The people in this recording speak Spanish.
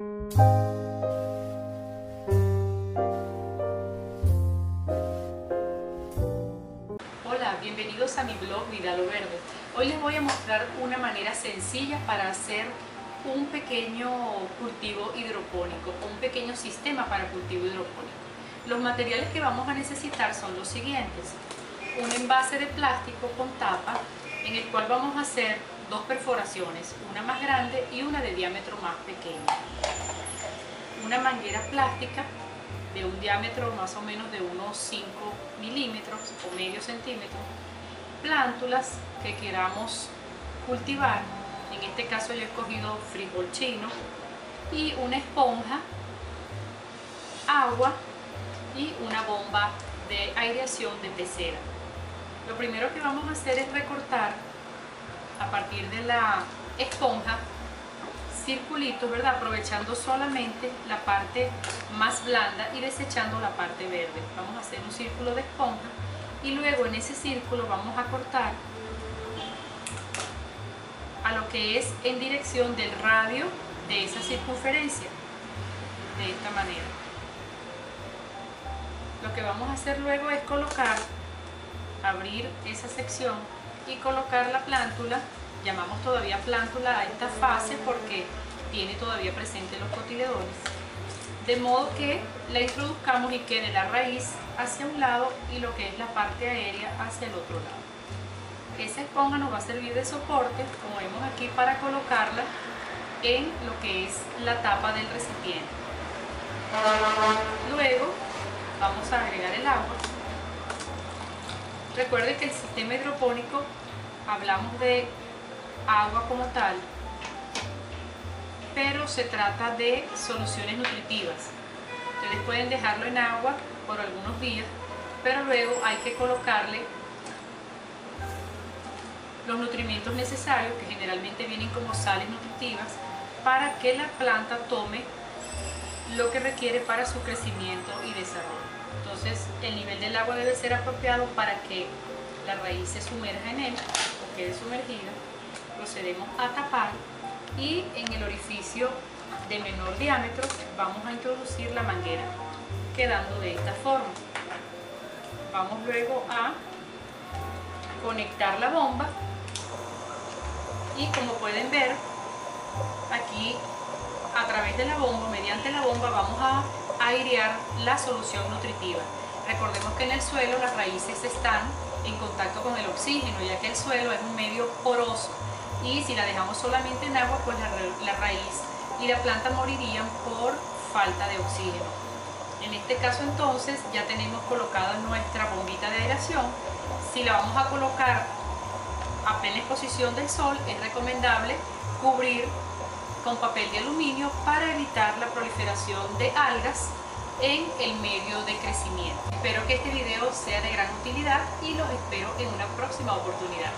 Hola, bienvenidos a mi blog Vidalo Verde. Hoy les voy a mostrar una manera sencilla para hacer un pequeño cultivo hidropónico un pequeño sistema para cultivo hidropónico. Los materiales que vamos a necesitar son los siguientes. Un envase de plástico con tapa en el cual vamos a hacer dos perforaciones, una más grande y una de diámetro más pequeño. Una manguera plástica de un diámetro más o menos de unos 5 milímetros o medio centímetro. Plántulas que queramos cultivar, en este caso yo he escogido frijol chino y una esponja, agua y una bomba de aireación de pecera. Lo primero que vamos a hacer es recortar de la esponja circulitos, ¿verdad? Aprovechando solamente la parte más blanda y desechando la parte verde. Vamos a hacer un círculo de esponja y luego en ese círculo vamos a cortar a lo que es en dirección del radio de esa circunferencia, de esta manera. Lo que vamos a hacer luego es colocar, abrir esa sección y colocar la plántula, llamamos todavía plántula a esta fase porque tiene todavía presente los cotiledores, de modo que la introduzcamos y quede la raíz hacia un lado y lo que es la parte aérea hacia el otro lado. Esa esponja nos va a servir de soporte, como vemos aquí, para colocarla en lo que es la tapa del recipiente. Luego vamos a agregar el agua. Recuerden que el sistema hidropónico, hablamos de agua como tal, pero se trata de soluciones nutritivas. Ustedes pueden dejarlo en agua por algunos días, pero luego hay que colocarle los nutrimientos necesarios, que generalmente vienen como sales nutritivas, para que la planta tome lo que requiere para su crecimiento y desarrollo. Entonces el nivel del agua debe ser apropiado para que la raíz se sumerja en él o quede sumergida. Procedemos a tapar y en el orificio de menor diámetro vamos a introducir la manguera quedando de esta forma. Vamos luego a conectar la bomba y como pueden ver aquí a través de la bomba, mediante la bomba vamos a airear la solución nutritiva. Recordemos que en el suelo las raíces están en contacto con el oxígeno, ya que el suelo es un medio poroso y si la dejamos solamente en agua, pues la, raíz y la planta morirían por falta de oxígeno. En este caso entonces ya tenemos colocada nuestra bombita de aireación. Si la vamos a colocar a plena exposición del sol, es recomendable cubrir con papel de aluminio para evitar la proliferación de algas en el medio de crecimiento. Espero que este video sea de gran utilidad y los espero en una próxima oportunidad.